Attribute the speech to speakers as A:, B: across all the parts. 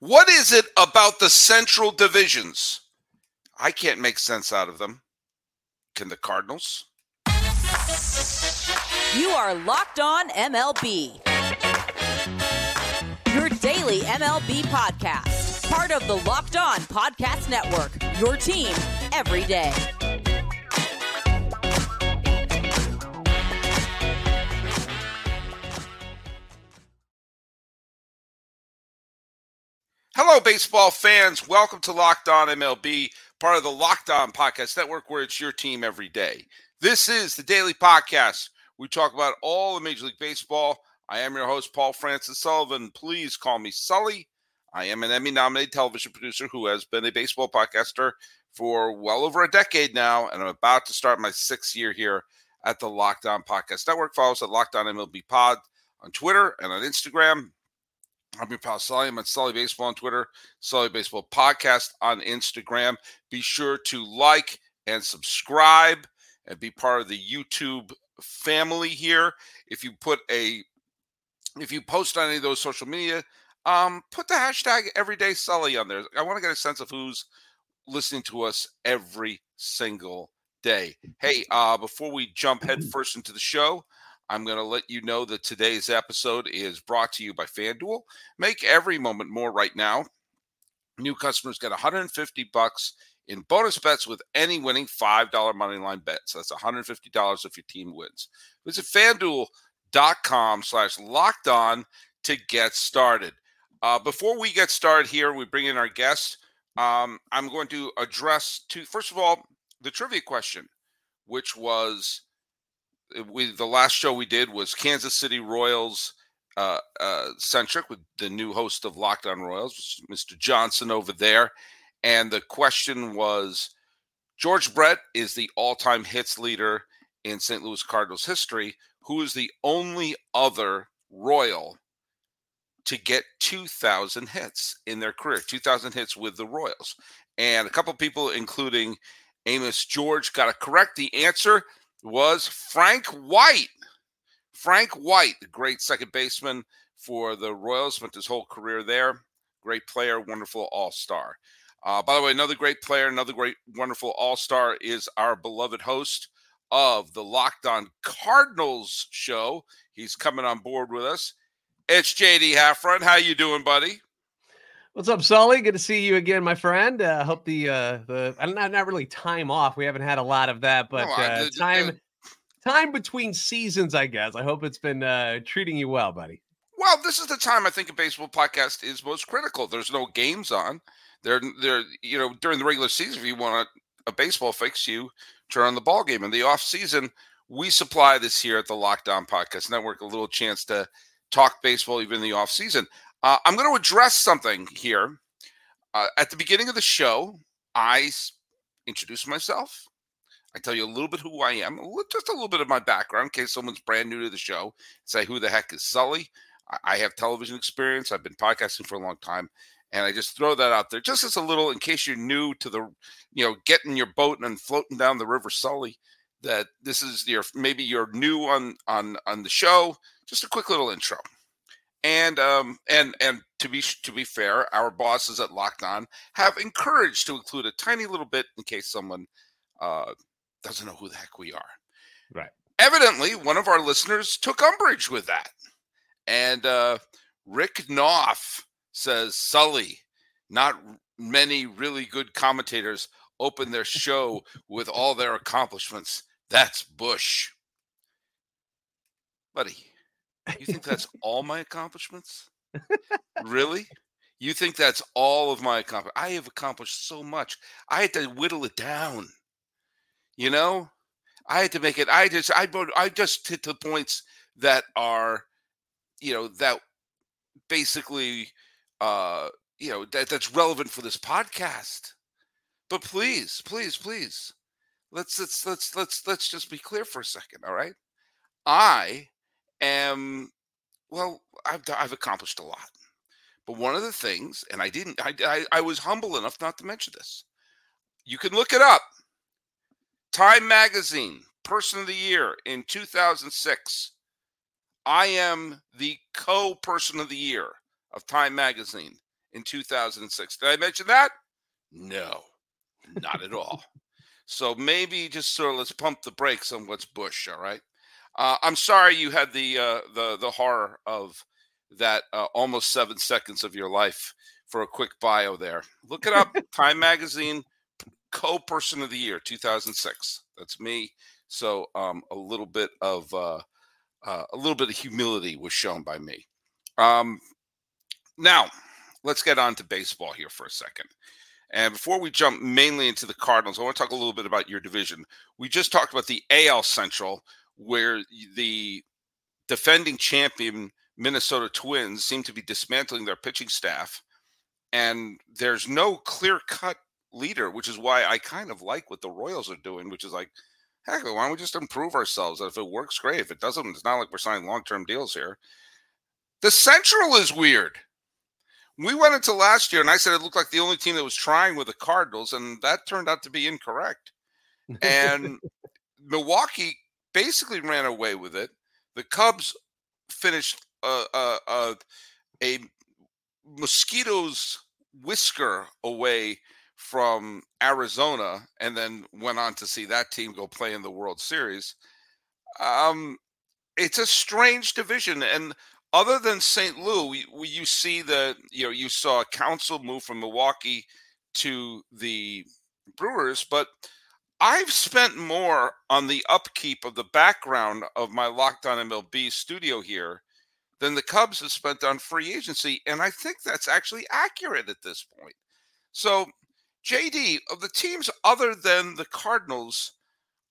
A: What is it about the Central divisions? I can't make sense out of them. Can the Cardinals?
B: You are Locked On MLB. Your daily MLB podcast. Part of the Locked On Podcast Network. Your team every day.
A: Baseball fans. Welcome to Locked On MLB, part of the Locked On Podcast Network, where it's your team every day. This is the daily podcast. We talk about all the Major League Baseball. I am your host, Paul Francis Sullivan. Please call me Sully. I am an Emmy nominated television producer who has been a baseball podcaster for well over a decade now, and I'm about to start my sixth year here at the Locked On Podcast Network. Follow us at Locked On MLB Pod on Twitter and on Instagram. I'm your pal Sully. I'm at Sully Baseball on Twitter, Sully Baseball Podcast on Instagram. Be sure to like and subscribe and be part of the YouTube family here. If you put a if you post on any of those social media, um, put the hashtag everyday Sully on there. I want to get a sense of who's listening to us every single day. Hey, uh, before we jump headfirst into the show, I'm going to let you know that today's episode is brought to you by FanDuel. Make every moment more right now. New customers get 150 bucks in bonus bets with any winning $5 money line bet. So that's $150 if your team wins. Visit fanduel.com slash locked on to get started. Uh, before we get started here, we bring in our guest. Um, I'm going to address two. First of all, the trivia question, which was we the last show we did was Kansas City Royals uh, uh, centric with the new host of Locked On Royals, Mr. Johnson over there, and the question was George Brett is the all-time hits leader in St. Louis Cardinals history. Who is the only other Royal to get 2,000 hits in their career? 2,000 hits with the Royals, and a couple people, including Amos George, got it correct. The answer was Frank White. Frank White, the great second baseman for the Royals, spent his whole career there. Great player, wonderful all star. Uh, by the way, another great player, another great, wonderful all star is our beloved host of the Locked On Cardinals show. He's coming on board with us. It's JD Hafron. How you doing, buddy?
C: What's up, Sully? Good to see you again, my friend. Uh, hope the uh, the not not really time off. We haven't had a lot of that, but uh, time time between seasons, I guess. I hope it's been uh, treating you well, buddy.
A: Well, this is the time I think a baseball podcast is most critical. There's no games on. There, there, you know, during the regular season, if you want a, a baseball fix, you turn on the ball game. In the off season, we supply this here at the Locked On Podcast Network a little chance to talk baseball even in the off season. Uh, I'm going to address something here. Uh, at the beginning of the show, I introduce myself. I tell you a little bit who I am, just a little bit of my background in case someone's brand new to the show. Say, who the heck is Sully? I have television experience. I've been podcasting for a long time. And I just throw that out there just as a little, in case you're new to the, you know, getting your boat and floating down the river Sully, that this is your, maybe you're new on, on, on the show. Just a quick little intro. And um and and to be to be fair, our bosses at Locked On have encouraged to include a tiny little bit in case someone uh, doesn't know who the heck we are.
C: Right.
A: Evidently, one of our listeners took umbrage with that, and uh, Rick Knopf says, "Sully, not many really good commentators open their show with all their accomplishments. That's Bush, buddy." You think that's all my accomplishments? really? You think that's all of my accomplishments? I have accomplished so much. I had to whittle it down. You know, I had to make it. I just, I, I just hit the points that are, you know, that basically, uh, you know, that that's relevant for this podcast. But please, please, please, let's let's let's let's let's just be clear for a second. All right, I am well I've, I've accomplished a lot but one of the things and i didn't I, I, I was humble enough not to mention this you can look it up time magazine person of the year in 2006 i am the co-person of the year of time magazine in 2006. Did I mention that? No, not at all. So maybe just sort of let's pump the brakes on what's Bush. All right. Uh, I'm sorry you had the uh, the the horror of that uh, almost seven seconds of your life for a quick bio there. Look it up. Time Magazine co-person of the year 2006. That's me. So um, a little bit of uh, uh, a little bit of humility was shown by me. Um, now let's get on to baseball here for a second. And before we jump mainly into the Cardinals, I want to talk a little bit about your division. We just talked about the AL Central, where the defending champion Minnesota Twins seem to be dismantling their pitching staff, and there's no clear cut leader, which is why I kind of like what the Royals are doing, which is like, heck, why don't we just improve ourselves? if it works, great. If it doesn't, it's not like we're signing long term deals here. The Central is weird. We went into last year, and I said it looked like the only team that was trying with the Cardinals, and that turned out to be incorrect. And Milwaukee basically ran away with it. The Cubs finished uh, uh, uh, a mosquito's whisker away from Arizona and then went on to see that team go play in the World Series. Um, it's a strange division, and other than St. Louis, you see the you know you saw Counsell move from Milwaukee to the Brewers, but I've spent more on the upkeep of the background of my Locked On MLB studio here than the Cubs have spent on free agency, and I think that's actually accurate at this point. So, JD, of the teams other than the Cardinals,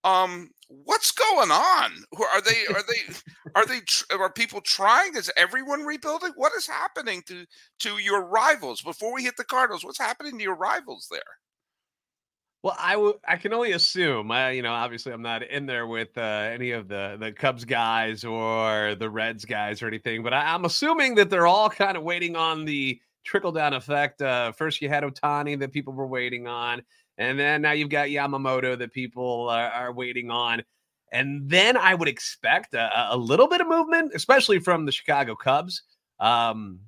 A: um, what's going on? Are they are they are they are people trying? Is everyone rebuilding? What is happening to to your rivals? Before we hit the Cardinals, what's happening to your rivals there?
C: Well, I, w- I can only assume. I, you know, obviously, I'm not in there with uh, any of the the Cubs guys or the Reds guys or anything, but I, am assuming that they're all kind of waiting on the trickle down effect. Uh, first, you had Ohtani that people were waiting on, and then now you've got Yamamoto that people are, are waiting on, and then I would expect a, a, little bit of movement, especially from the Chicago Cubs. Um,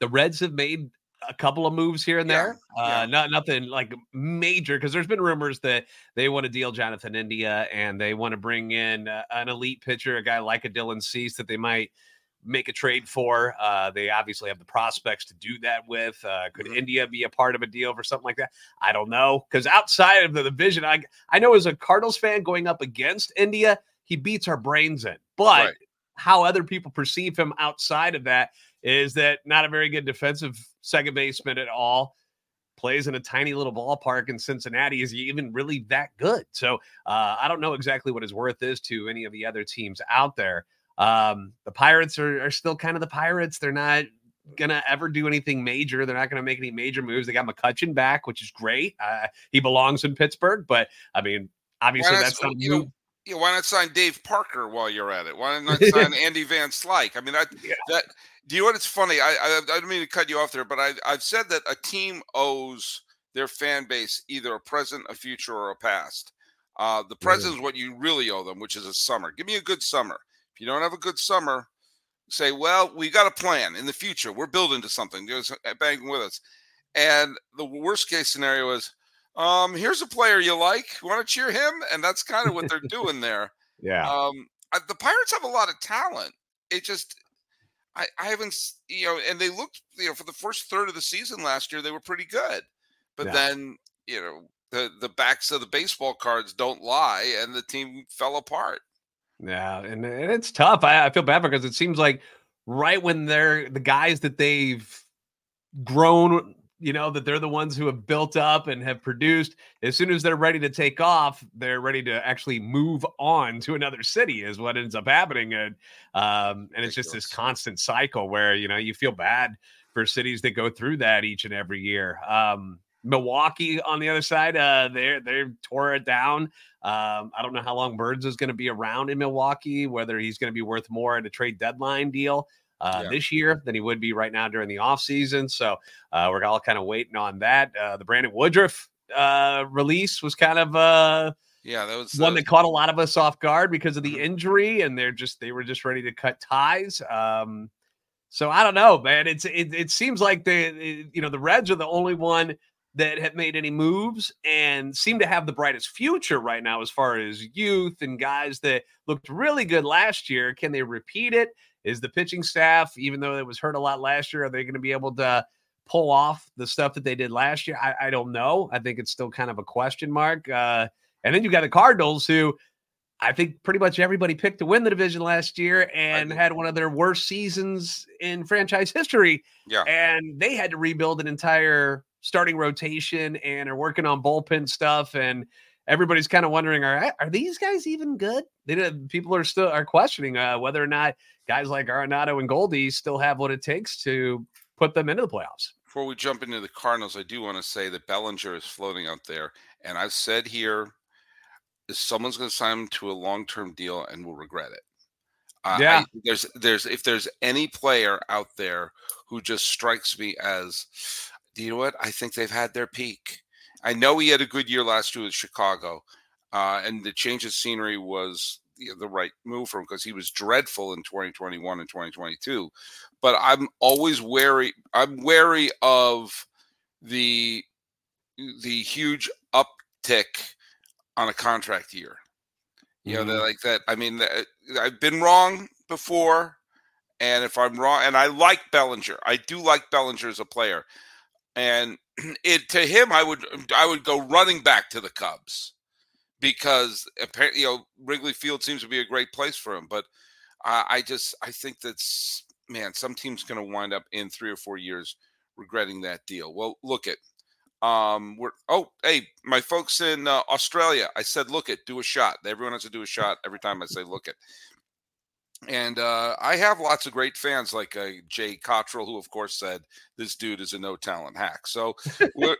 C: the Reds have made a couple of moves here and there. Yeah, uh, yeah. Not nothing like major because there's been rumors that they want to deal Jonathan India and they want to bring in uh, an elite pitcher, a guy like a Dylan Cease that they might make a trade for. Uh, they obviously have the prospects to do that with. Uh, could mm-hmm. India be a part of a deal for something like that? I don't know because outside of the division, I I know as a Cardinals fan going up against India, he beats our brains in, but. Right. How other people perceive him outside of that is that not a very good defensive second baseman at all. Plays in a tiny little ballpark in Cincinnati. Is he even really that good? So uh, I don't know exactly what his worth is to any of the other teams out there. Um, the Pirates are, are still kind of the Pirates. They're not gonna ever do anything major. They're not gonna make any major moves. They got McCutchen back, which is great. Uh, he belongs in Pittsburgh, but I mean, obviously that's not
A: you know, yeah, why not sign Dave Parker while you're at it? Why not sign Andy Van Slyke? I mean, that yeah. that do you know what? It's funny. I, I, I don't mean to cut you off there, but I I've said that a team owes their fan base either a present, a future, or a past. Uh, the present is what you really owe them, which is a summer. Give me a good summer. If you don't have a good summer, say, well, we got a plan in the future. We're building to something. Uh, banking with us. And the worst case scenario is, um, here's a player you like. You want to cheer him? And that's kind of what they're doing there.
C: Yeah.
A: Um, the Pirates have a lot of talent. It just I, I haven't, you know, and they looked, you know, for the first third of the season last year, they were pretty good. But yeah. then, you know, the the backs of the baseball cards don't lie, and the team fell apart.
C: Yeah, and, and it's tough. I, I feel bad because it seems like right when they're the guys that they've grown you know, that they're the ones who have built up and have produced. As soon as they're ready to take off, they're ready to actually move on to another city, is what ends up happening. And um, and it's just this constant cycle where you know you feel bad for cities that go through that each and every year. Um, Milwaukee on the other side, uh, they they tore it down. Um, I don't know how long Burnes is going to be around in Milwaukee, whether he's going to be worth more at a trade deadline deal uh, yeah. this year than he would be right now during the offseason. So uh, we're all kind of waiting on that. Uh, the Brandon Woodruff uh, release was kind of uh,
A: yeah, that was
C: one that caught a lot of us off guard because of the mm-hmm. injury, and they're just they were just ready to cut ties. Um, So I don't know, man. It's it, it seems like the you know the Reds are the only one that have made any moves and seem to have the brightest future right now as far as youth and guys that looked really good last year. Can they repeat it? Is the pitching staff, even though it was hurt a lot last year, are they going to be able to pull off the stuff that they did last year? I, I don't know. I think it's still kind of a question mark. Uh, and then you got the Cardinals, who I think pretty much everybody picked to win the division last year and had one of their worst seasons in franchise history.
A: Yeah.
C: And they had to rebuild an entire starting rotation and are working on bullpen stuff. And everybody's kind of wondering, are are these guys even good? They, people are still are questioning uh, whether or not guys like Arenado and Goldie still have what it takes to put them into the playoffs.
A: Before we jump into the Cardinals, I do want to say that Bellinger is floating out there. And I've said here someone's going to sign him to a long-term deal and will regret it. Uh,
C: yeah, I,
A: there's there's if there's any player out there who just strikes me as, do you know what? I think they've had their peak. I know he had a good year last year with Chicago, uh, and the change of scenery was know, the right move for him because he was dreadful in 2021 and 2022. But I'm always wary. I'm wary of the the huge uptick on a contract year. You mm-hmm. know, like that. I mean, I've been wrong before, and if I'm wrong, and I like Bellinger, I do like Bellinger as a player, and it to him, I would I would go running back to the Cubs because apparently, you know, Wrigley Field seems to be a great place for him, but I, I just I think that's man, some team's going to wind up in three or four years regretting that deal. Well, look at um, we're oh hey, my folks in uh, Australia. I said look it, do a shot. Everyone has to do a shot every time I say look it. And uh, I have lots of great fans like uh, Jay Cottrell, who of course said this dude is a no talent hack. So uh,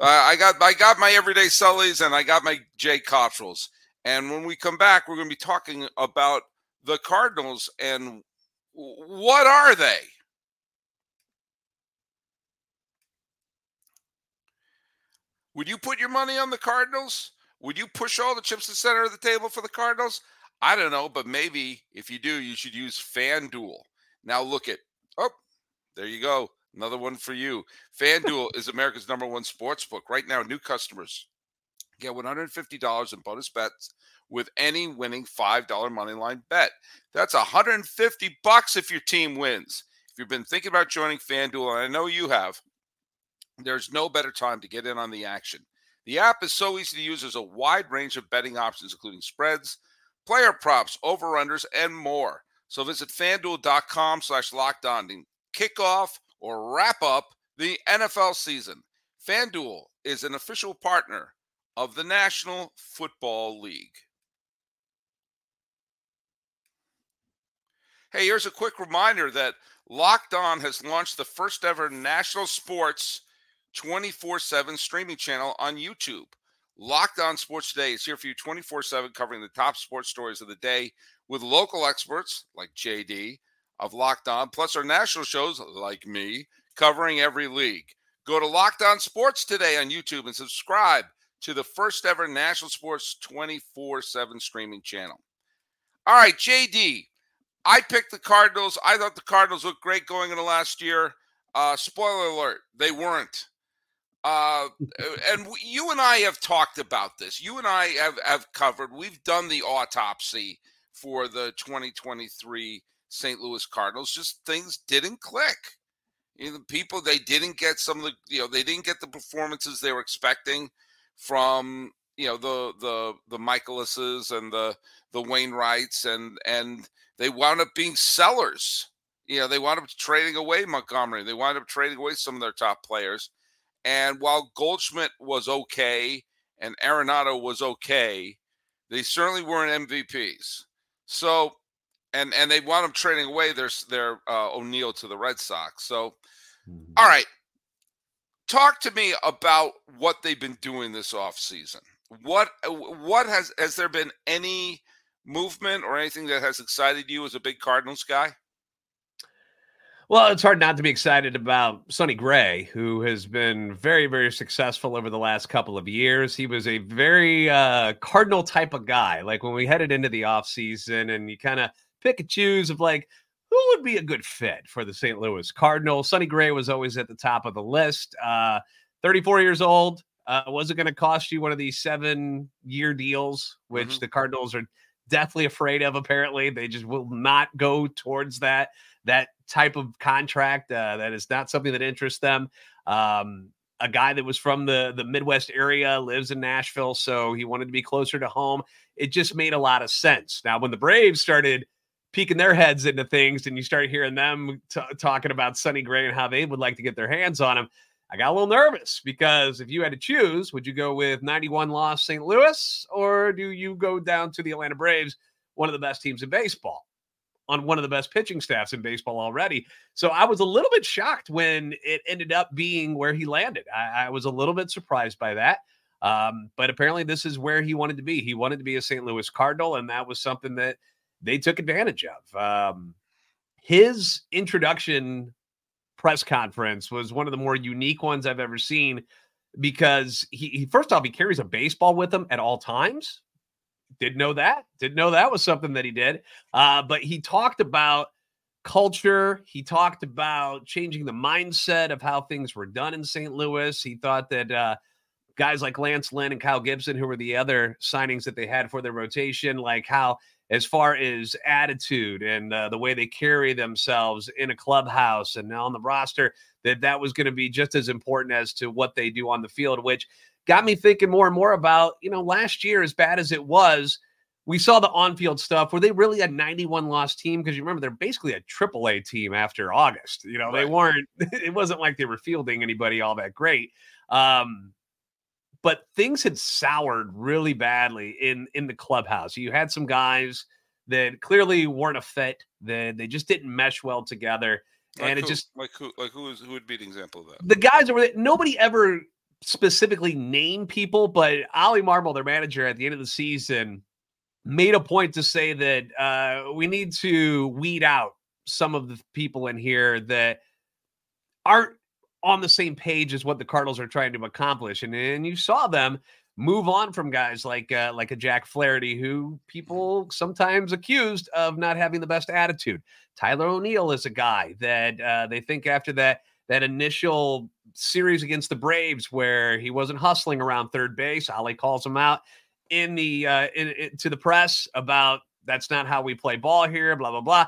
A: I got I got my everyday Sullys and I got my Jay Cottrells. And when we come back, we're going to be talking about the Cardinals and what are they? Would you put your money on the Cardinals? Would you push all the chips to the center of the table for the Cardinals? I don't know, but maybe if you do, you should use FanDuel. Now look at oh, there you go. Another one for you. FanDuel is America's number one sports book. Right now, new customers get $150 in bonus bets with any winning $5 money line bet. That's 150 bucks if your team wins. If you've been thinking about joining FanDuel, and I know you have, there's no better time to get in on the action. The app is so easy to use. There's a wide range of betting options, including spreads, player props, over-unders, and more. So visit fanduel.com slash locked on to kick off or wrap up the NFL season. FanDuel is an official partner of the National Football League. Hey, here's a quick reminder that Locked On has launched the first ever national sports 24 7 streaming channel on YouTube. Locked On Sports Today is here for you 24 7, covering the top sports stories of the day with local experts like JD of Locked On, plus our national shows like me covering every league. Go to Locked On Sports Today on YouTube and subscribe to the first ever national sports 24 7 streaming channel. All right, JD, I picked the Cardinals. I thought the Cardinals looked great going into last year. Uh, spoiler alert, they weren't. Uh, and you and I have talked about this. You and I have, have covered, we've done the autopsy for the 2023 St. Louis Cardinals. Just things didn't click. You know, people, they didn't get some of the, you know, they didn't get the performances they were expecting from, you know, the, the, the Mikolas's and the, the Wainwrights and, and they wound up being sellers. You know, they wound up trading away Montgomery. They wound up trading away some of their top players and while Goldschmidt was okay and Arenado was okay, they certainly weren't MVPs. So, and and they wound up trading away their their uh, O'Neill to the Red Sox. So, mm-hmm. all right, talk to me about what they've been doing this offseason. What what has has there been any movement or anything that has excited you as a big Cardinals guy?
C: Well, it's hard not to be excited about Sonny Gray, who has been very, very successful over the last couple of years. He was a very uh, cardinal type of guy. Like when we headed into the offseason and you kind of pick and choose of like, who would be a good fit for the St. Louis Cardinals? Sonny Gray was always at the top of the list. Uh, 34 years old. Uh, was it going to cost you one of these seven year deals, which mm-hmm. the Cardinals are deathly afraid of? Apparently, they just will not go towards that that type of contract. Uh, that is not something that interests them. Um, a guy that was from the the Midwest area lives in Nashville, so he wanted to be closer to home. It just made a lot of sense. Now, when the Braves started peeking their heads into things, and you start hearing them t- talking about Sonny Gray and how they would like to get their hands on him, I got a little nervous because if you had to choose, would you go with 91 loss St. Louis or do you go down to the Atlanta Braves, one of the best teams in baseball? on one of the best pitching staffs in baseball already. So I was a little bit shocked when it ended up being where he landed. I, I was a little bit surprised by that. Um, but apparently, this is where he wanted to be. He wanted to be a St. Louis Cardinal, and that was something that they took advantage of. Um, his introduction press conference was one of the more unique ones I've ever seen because he, he first off he carries a baseball with him at all times didn't know that. Didn't know that was something that he did. Uh, but he talked about culture. He talked about changing the mindset of how things were done in St. Louis. He thought that uh, guys like Lance Lynn and Kyle Gibson, who were the other signings that they had for their rotation, like how, as far as attitude and uh, the way they carry themselves in a clubhouse and on the roster, that that was going to be just as important as to what they do on the field, which got me thinking more and more about, you know, last year, as bad as it was, we saw the on-field stuff where they really had 91 loss team because you remember they're basically a triple A team after August. You know, right. they weren't. It wasn't like they were fielding anybody all that great. Um, but things had soured really badly in in the clubhouse. You had some guys that clearly weren't a fit. That they just didn't mesh well together.
A: Like
C: and
A: who?
C: it just
A: like who like who is who would be an example of that?
C: The guys that were nobody ever specifically named people, but Oli Marmol, their manager, at the end of the season, made a point to say that uh, we need to weed out some of the people in here that aren't on the same page as what the Cardinals are trying to accomplish. And, and you saw them move on from guys like uh, like a Jack Flaherty, who people sometimes accused of not having the best attitude. Tyler O'Neill is a guy that uh, they think after that that initial series against the Braves where he wasn't hustling around third base. Oli calls him out in the uh, in, in, to the press about that's not how we play ball here. Blah blah blah.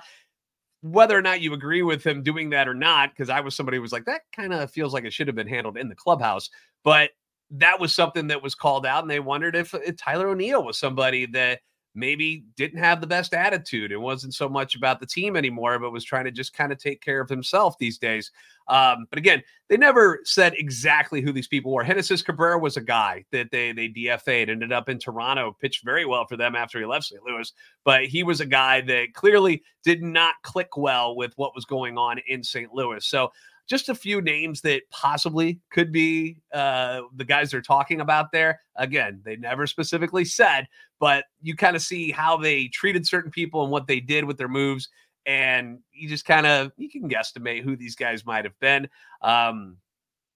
C: Whether or not you agree with him doing that or not, because I was somebody who was like that kind of feels like it should have been handled in the clubhouse, but that was something that was called out, and they wondered if, if Tyler O'Neill was somebody that maybe didn't have the best attitude. It wasn't so much about the team anymore, but was trying to just kind of take care of himself these days. Um, but again, they never said exactly who these people were. Genesis Cabrera was a guy that they they DFA'd, ended up in Toronto, pitched very well for them after he left St. Louis. But he was a guy that clearly did not click well with what was going on in St. Louis. So just a few names that possibly could be uh, the guys they're talking about there. Again, they never specifically said, but you kind of see how they treated certain people and what they did with their moves. And you just kind of you can guesstimate who these guys might have been. Um,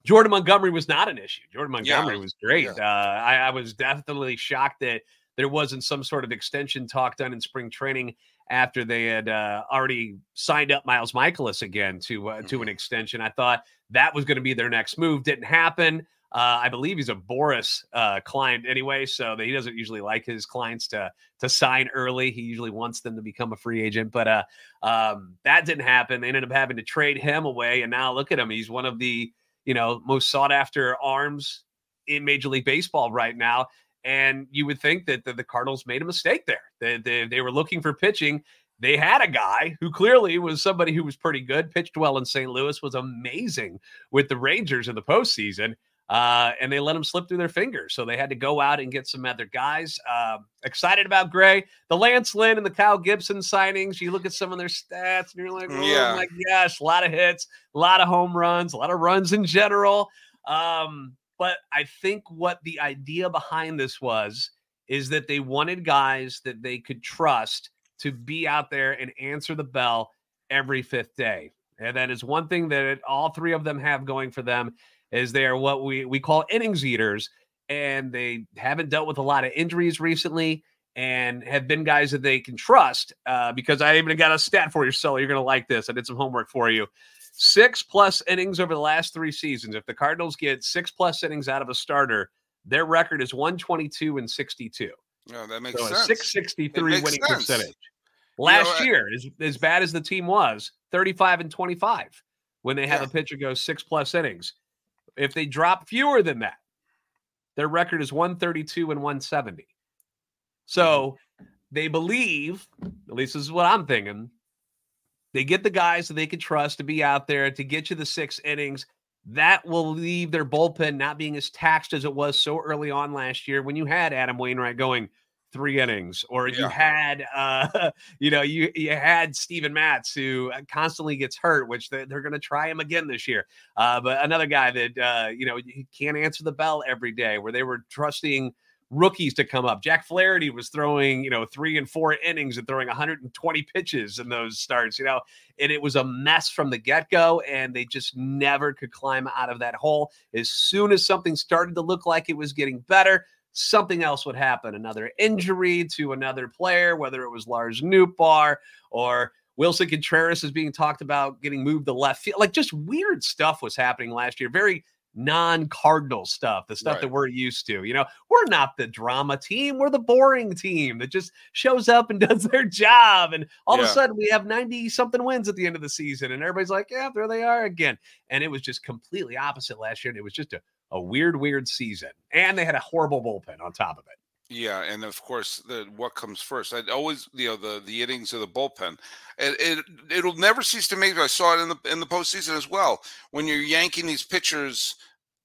C: Jordan Montgomery was not an issue. Jordan Montgomery yeah. was great. Yeah. Uh, I, I was definitely shocked that there wasn't some sort of extension talk done in spring training after they had uh, already signed up Miles Mikolas again to uh, to an mm-hmm. extension. I thought that was going to be their next move. Didn't happen. Uh, I believe he's a Boras uh, client anyway, so he doesn't usually like his clients to to sign early. He usually wants them to become a free agent, but uh, um, that didn't happen. They ended up having to trade him away, and now look at him. He's one of the you know most sought after arms in Major League Baseball right now. And you would think that the, the Cardinals made a mistake there. They, they, they were looking for pitching. They had a guy who clearly was somebody who was pretty good, pitched well in St. Louis, was amazing with the Rangers in the postseason. Uh, and they let him slip through their fingers. So they had to go out and get some other guys. Uh, excited about Gray, the Lance Lynn and the Kyle Gibson signings. You look at some of their stats and you're like, oh yeah. my gosh, a lot of hits, a lot of home runs, a lot of runs in general. Um, but I think what the idea behind this was is that they wanted guys that they could trust to be out there and answer the bell every fifth day. And that is one thing that all three of them have going for them is they are what we we call innings eaters and they haven't dealt with a lot of injuries recently and have been guys that they can trust. Uh, because I even got a stat for you, so you're going to like this. I did some homework for you. Six plus innings over the last three seasons. If the Cardinals get six plus innings out of a starter, their record is 122 and 62.
A: Yeah, that makes
C: so
A: sense.
C: 663 winning sense. percentage. Last you know, year, as, as bad as the team was, 35 and 25 when they have yeah. a pitcher go six plus innings. If they drop fewer than that, their record is 132 and 170. So mm-hmm. they believe, at least this is what I'm thinking, they get the guys that they can trust to be out there to get you the six innings. That will leave their bullpen not being as taxed as it was so early on last year when you had Adam Wainwright going three innings, or yeah. you had, uh, you know, you you had Steven Matz who constantly gets hurt, which they, are going to try him again this year. Uh, but another guy that uh, you know he can't answer the bell every day, where they were trusting rookies to come up. Jack Flaherty was throwing, you know, three and four innings and throwing 120 pitches in those starts, you know, and it was a mess from the get go. And they just never could climb out of that hole. As soon as something started to look like it was getting better, something else would happen another injury to another player, whether it was Lars Nootbaar or Willson Contreras is being talked about getting moved to left field. Like just weird stuff was happening last year. Very non-cardinal stuff, the stuff right. that we're used to. You know, we're not the drama team, we're the boring team that just shows up and does their job. And all yeah. of a sudden we have 90 something wins at the end of the season. And everybody's like, yeah, there they are again. And it was just completely opposite last year. And it was just a, a weird, weird season. And they had a horrible bullpen on top of it.
A: Yeah, and of course, the what comes first. I always, you know, the the innings of the bullpen. It, it it'll never cease to make. I saw it in the in the postseason as well. When you're yanking these pitchers,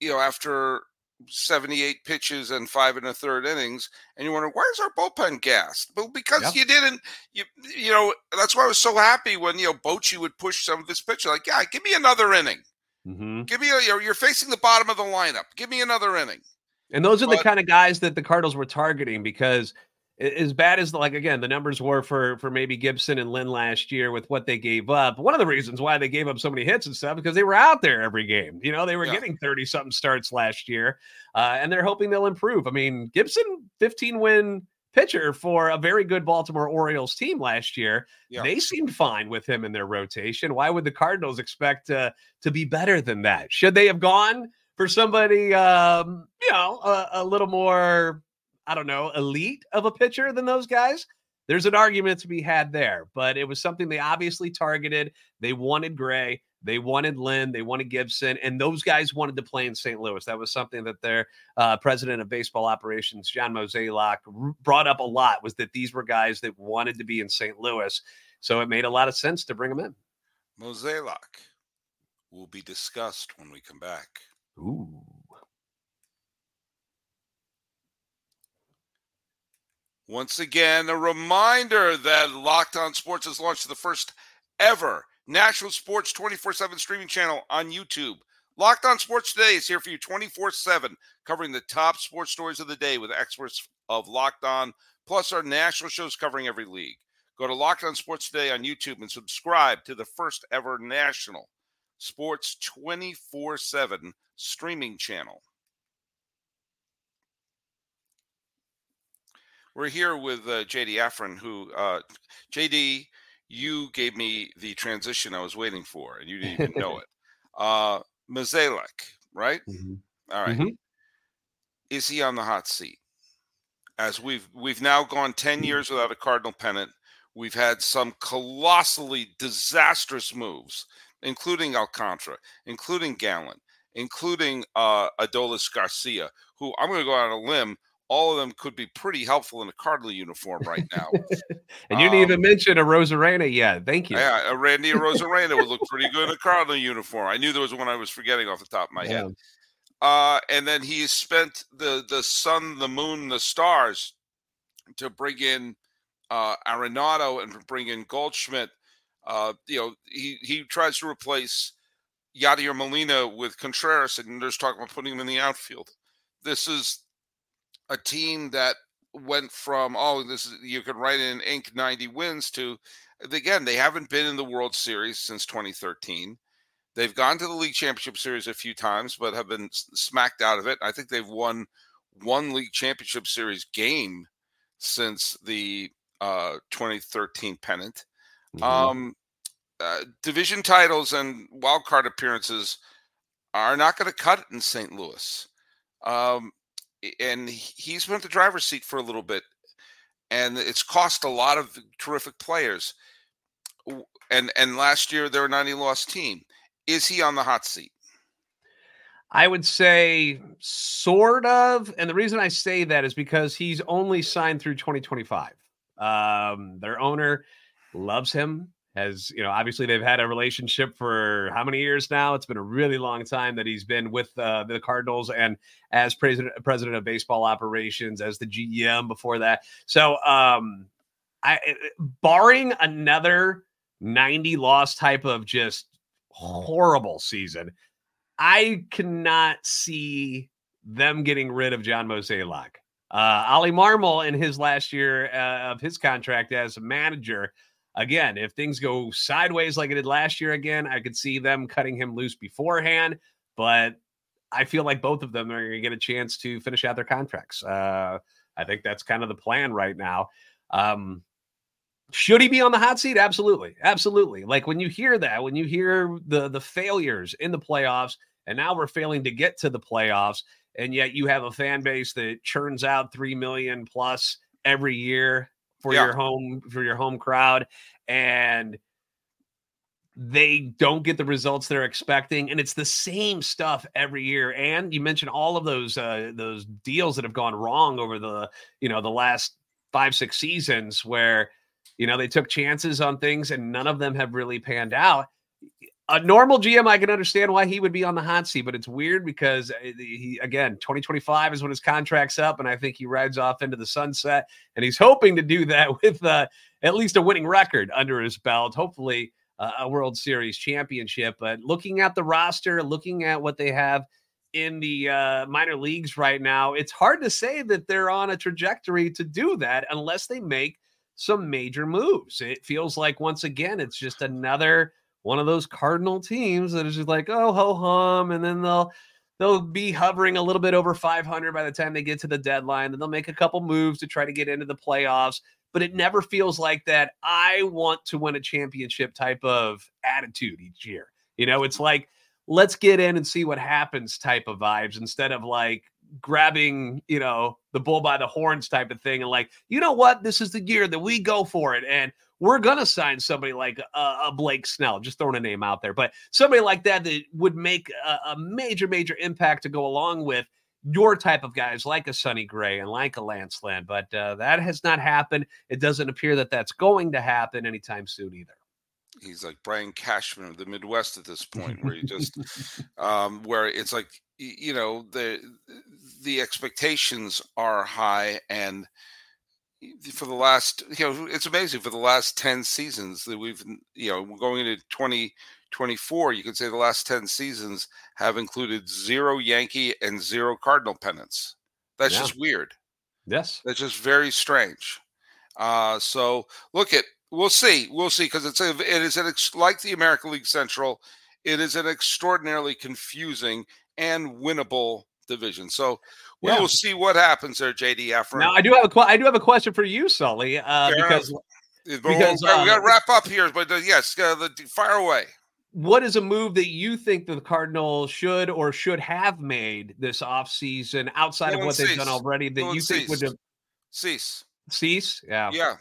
A: you know, after 78 pitches and five and a third innings, and you wonder why is our bullpen gassed? Well, because you didn't, you you know, that's why I was so happy when you know Bochy would push some of this pitcher. Like, yeah, give me another inning. Mm-hmm. Give me a, you're, you're facing the bottom of the lineup. Give me another inning.
C: And those are but, the kind of guys that the Cardinals were targeting because as bad as like again the numbers were for for maybe Gibson and Lynn last year with what they gave up. One of the reasons why they gave up so many hits and stuff because they were out there every game. You know, they were yeah. getting 30 something starts last year. Uh, and they're hoping they'll improve. I mean, Gibson 15 win pitcher for a very good Baltimore Orioles team last year. Yeah. They seemed fine with him in their rotation. Why would the Cardinals expect uh, to be better than that? Should they have gone for somebody, um, you know, a, a little more, I don't know, elite of a pitcher than those guys. There's an argument to be had there, but it was something they obviously targeted. They wanted Gray, they wanted Lynn, they wanted Gibson, and those guys wanted to play in St. Louis. That was something that their uh, president of baseball operations, John Mozeliak, brought up a lot. Was that these were guys that wanted to be in St. Louis, so it made a lot of sense to bring them in.
A: Mozeliak will be discussed when we come back.
C: Ooh.
A: Once again, a reminder that Locked On Sports has launched the first ever national sports 24 7 streaming channel on YouTube. Locked On Sports Today is here for you 24 7, covering the top sports stories of the day with experts of Locked On, plus our national shows covering every league. Go to Locked On Sports Today on YouTube and subscribe to the first ever national sports 24 7 streaming channel. We're here with uh, JD Hafron, who, uh, JD, you gave me the transition I was waiting for, and you didn't even know it. Uh, Mozeliak, right? Mm-hmm. All right. Mm-hmm. Is he on the hot seat? As we've we've now gone 10 mm-hmm. years without a Cardinal pennant. We've had some colossally disastrous moves, including Alcantara, including Gallen, including uh, Adolis Garcia, who I'm going to go out on a limb. All of them could be pretty helpful in a Cardinal uniform right now.
C: and you didn't even mention a Arozarena yet. Thank you.
A: Yeah, a Randy Arozarena would look pretty good in a Cardinal uniform. I knew there was one I was forgetting off the top of my head. Uh, and then he spent the the sun, the moon, the stars to bring in uh, Arenado and bring in Goldschmidt. Uh, you know, he he tries to replace Yadier Molina with Contreras, and there's talk about putting him in the outfield. This is a team that went from oh, this is you could write in ink 90 wins to again they haven't been in the World Series since 2013. They've gone to the League Championship Series a few times, but have been smacked out of it. I think they've won one League Championship Series game since the uh, 2013 pennant. Mm-hmm. Um, uh, division titles and wild card appearances are not going to cut it in St. Louis. Um, and he's been at the driver's seat for a little bit, and it's cost a lot of terrific players. And and last year they were 90 lost team. Is he on the hot seat?
C: I would say sort of. And the reason I say that is because he's only signed through 2025. Um, their owner loves him. Has you know, obviously they've had a relationship for how many years now? It's been a really long time that he's been with uh, the Cardinals and as president president of baseball operations, as the GM before that. So, um, I barring another 90 loss type of just horrible season, I cannot see them getting rid of John Mozeliak. Uh, Oli Marmol in his last year uh, of his contract as a manager. Again, if things go sideways like it did last year again, I could see them cutting him loose beforehand. But I feel like both of them are going to get a chance to finish out their contracts. Uh, I think that's kind of the plan right now. Um, should he be on the hot seat? Absolutely, absolutely. Like when you hear that, when you hear the the failures in the playoffs, and now we're failing to get to the playoffs, and yet you have a fan base that churns out three million plus every year for yeah. your home for your home crowd, and they don't get the results they're expecting and it's the same stuff every year and you mentioned all of those uh, those deals that have gone wrong over the you know the last 5 6 seasons where you know, they took chances on things and none of them have really panned out. A normal GM, I can understand why he would be on the hot seat, but it's weird because uh, he, again, 2025 is when his contract's up, and I think he rides off into the sunset. And he's hoping to do that with uh, at least a winning record under his belt, hopefully uh, a World Series championship. But looking at the roster, looking at what they have in the uh, minor leagues right now, it's hard to say that they're on a trajectory to do that unless they make some major moves. It feels like once again, it's just another one of those Cardinal teams that is just like, oh ho hum, and then they'll they'll be hovering a little bit over 500 by the time they get to the deadline. Then they'll make a couple moves to try to get into the playoffs. But it never feels like that. I want to win a championship type of attitude each year. You know, it's like let's get in and see what happens type of vibes instead of like grabbing, you know, the bull by the horns type of thing and like, you know what, this is the year that we go for it. And we're gonna sign somebody like a, a Blake Snell, just throwing a name out there, but somebody like that that would make a, a major, major impact to go along with your type of guys like a Sonny Gray and like a Lance Lynn. But uh, that has not happened. It doesn't appear that that's going to happen anytime soon either
A: he's like Brian Cashman of the Midwest at this point, where he just um, where it's like you know the the expectations are high and for the last you know it's amazing for the last 10 seasons that we've you know going into 2024 you could say the last 10 seasons have included zero yankee and zero cardinal pennants. That's yeah. just weird.
C: Yes.
A: That's just very strange. Uh so look at we'll see we'll see because it's a, it is an like the american league central it is an extraordinarily confusing and winnable division. So we yeah. will see what happens there, JD Hafron.
C: Now I do have a I do have a question for you, Sully, uh, because
A: because uh, we got to wrap up here. But uh, yes, uh, the, fire away.
C: What is a move that you think the Cardinals should or should have made this offseason outside of what they've done already that you think would have
A: cease?
C: Cease, yeah,
A: yeah.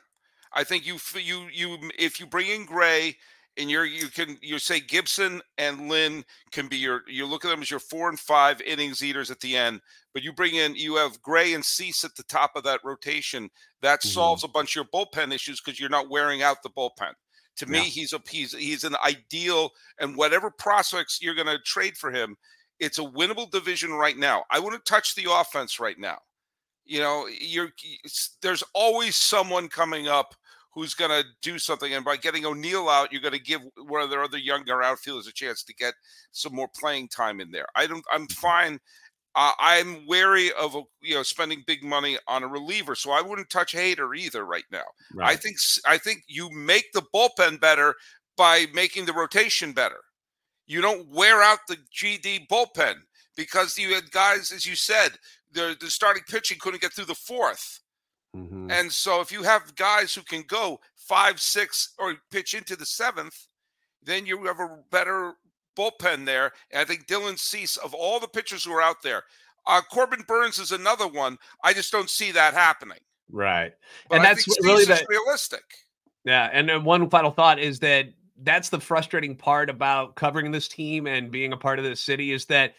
A: I think you you you if you bring in Gray and you're you can you say Gibson and Lynn can be your you look at them as your four and five innings eaters at the end, but you bring in you have Gray and Cease at the top of that rotation. That mm-hmm. solves a bunch of your bullpen issues because you're not wearing out the bullpen. To me, yeah. he's a he's he's an ideal and whatever prospects you're going to trade for him, it's a winnable division right now. I wouldn't touch the offense right now. You know, you're there's always someone coming up who's going to do something. And by getting O'Neill out, you're going to give one of their other younger outfielders a chance to get some more playing time in there. I don't. I'm fine. Uh, I'm wary of you know spending big money on a reliever, so I wouldn't touch Hader either right now. Right. I think I think you make the bullpen better by making the rotation better. You don't wear out the GD bullpen because you had guys, as you said, the the starting pitching couldn't get through the fourth. Mm-hmm. And so if you have guys who can go five, six, or pitch into the seventh, then you have a better bullpen there. And I think Dylan Cease, of all the pitchers who are out there, uh, Corbin Burnes is another one. I just don't see that happening.
C: Right, but and I that's really that,
A: realistic.
C: Yeah, and then one final thought is that that's the frustrating part about covering this team and being a part of this city is that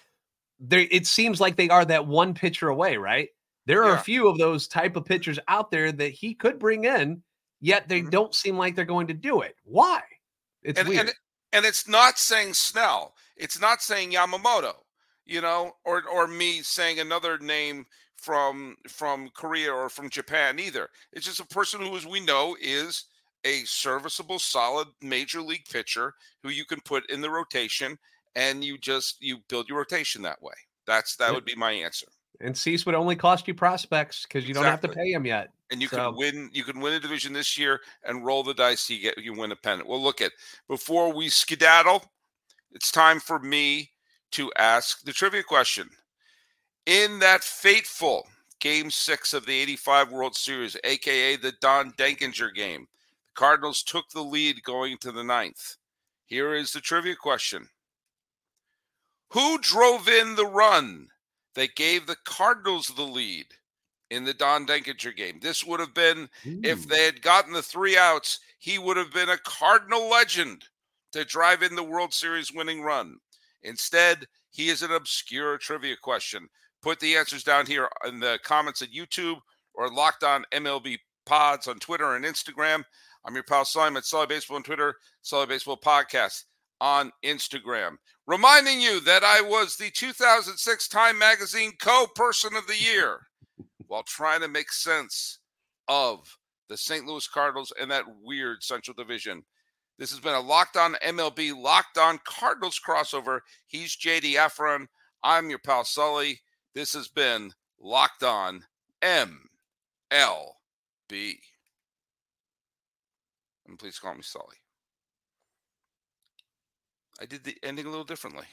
C: there it seems like they are that one pitcher away, right? There are yeah. a few of those type of pitchers out there that he could bring in, yet they mm-hmm. don't seem like they're going to do it. Why? It's
A: and,
C: weird.
A: And, and it's not saying Snell. It's not saying Yamamoto, you know, or or me saying another name from from Korea or from Japan either. It's just a person who, as we know, is a serviceable, solid major league pitcher who you can put in the rotation, and you just you build your rotation that way. That's that would be my answer.
C: And Cease would only cost you prospects because you exactly. don't have to pay him yet.
A: And you so. can win. You can win a division this year and roll the dice. You get you win a pennant. Well, look at before we skedaddle, it's time for me to ask the trivia question. In that fateful Game Six of the '85 World Series, aka the Don Denkinger game, the Cardinals took the lead going to the ninth. Here is the trivia question. Who drove in the run they gave the Cardinals the lead in the Don Denkinger game. This would have been, Ooh. if they had gotten the three outs, he would have been a Cardinal legend to drive in the World Series winning run. Instead, he is an obscure trivia question. Put the answers down here in the comments at YouTube or Locked On MLB Pods on Twitter and Instagram. I'm your pal Simon at Sully Baseball on Twitter, Sully Baseball Podcast on Instagram. Reminding you that I was the 2006 Time Magazine co person of the year while trying to make sense of the St. Louis Cardinals and that weird Central Division. This has been a Locked On MLB, Locked On Cardinals crossover. He's JD Hafron. I'm your pal Sully. This has been Locked On MLB. And please call me Sully. I did the ending a little differently.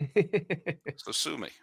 A: so sue me.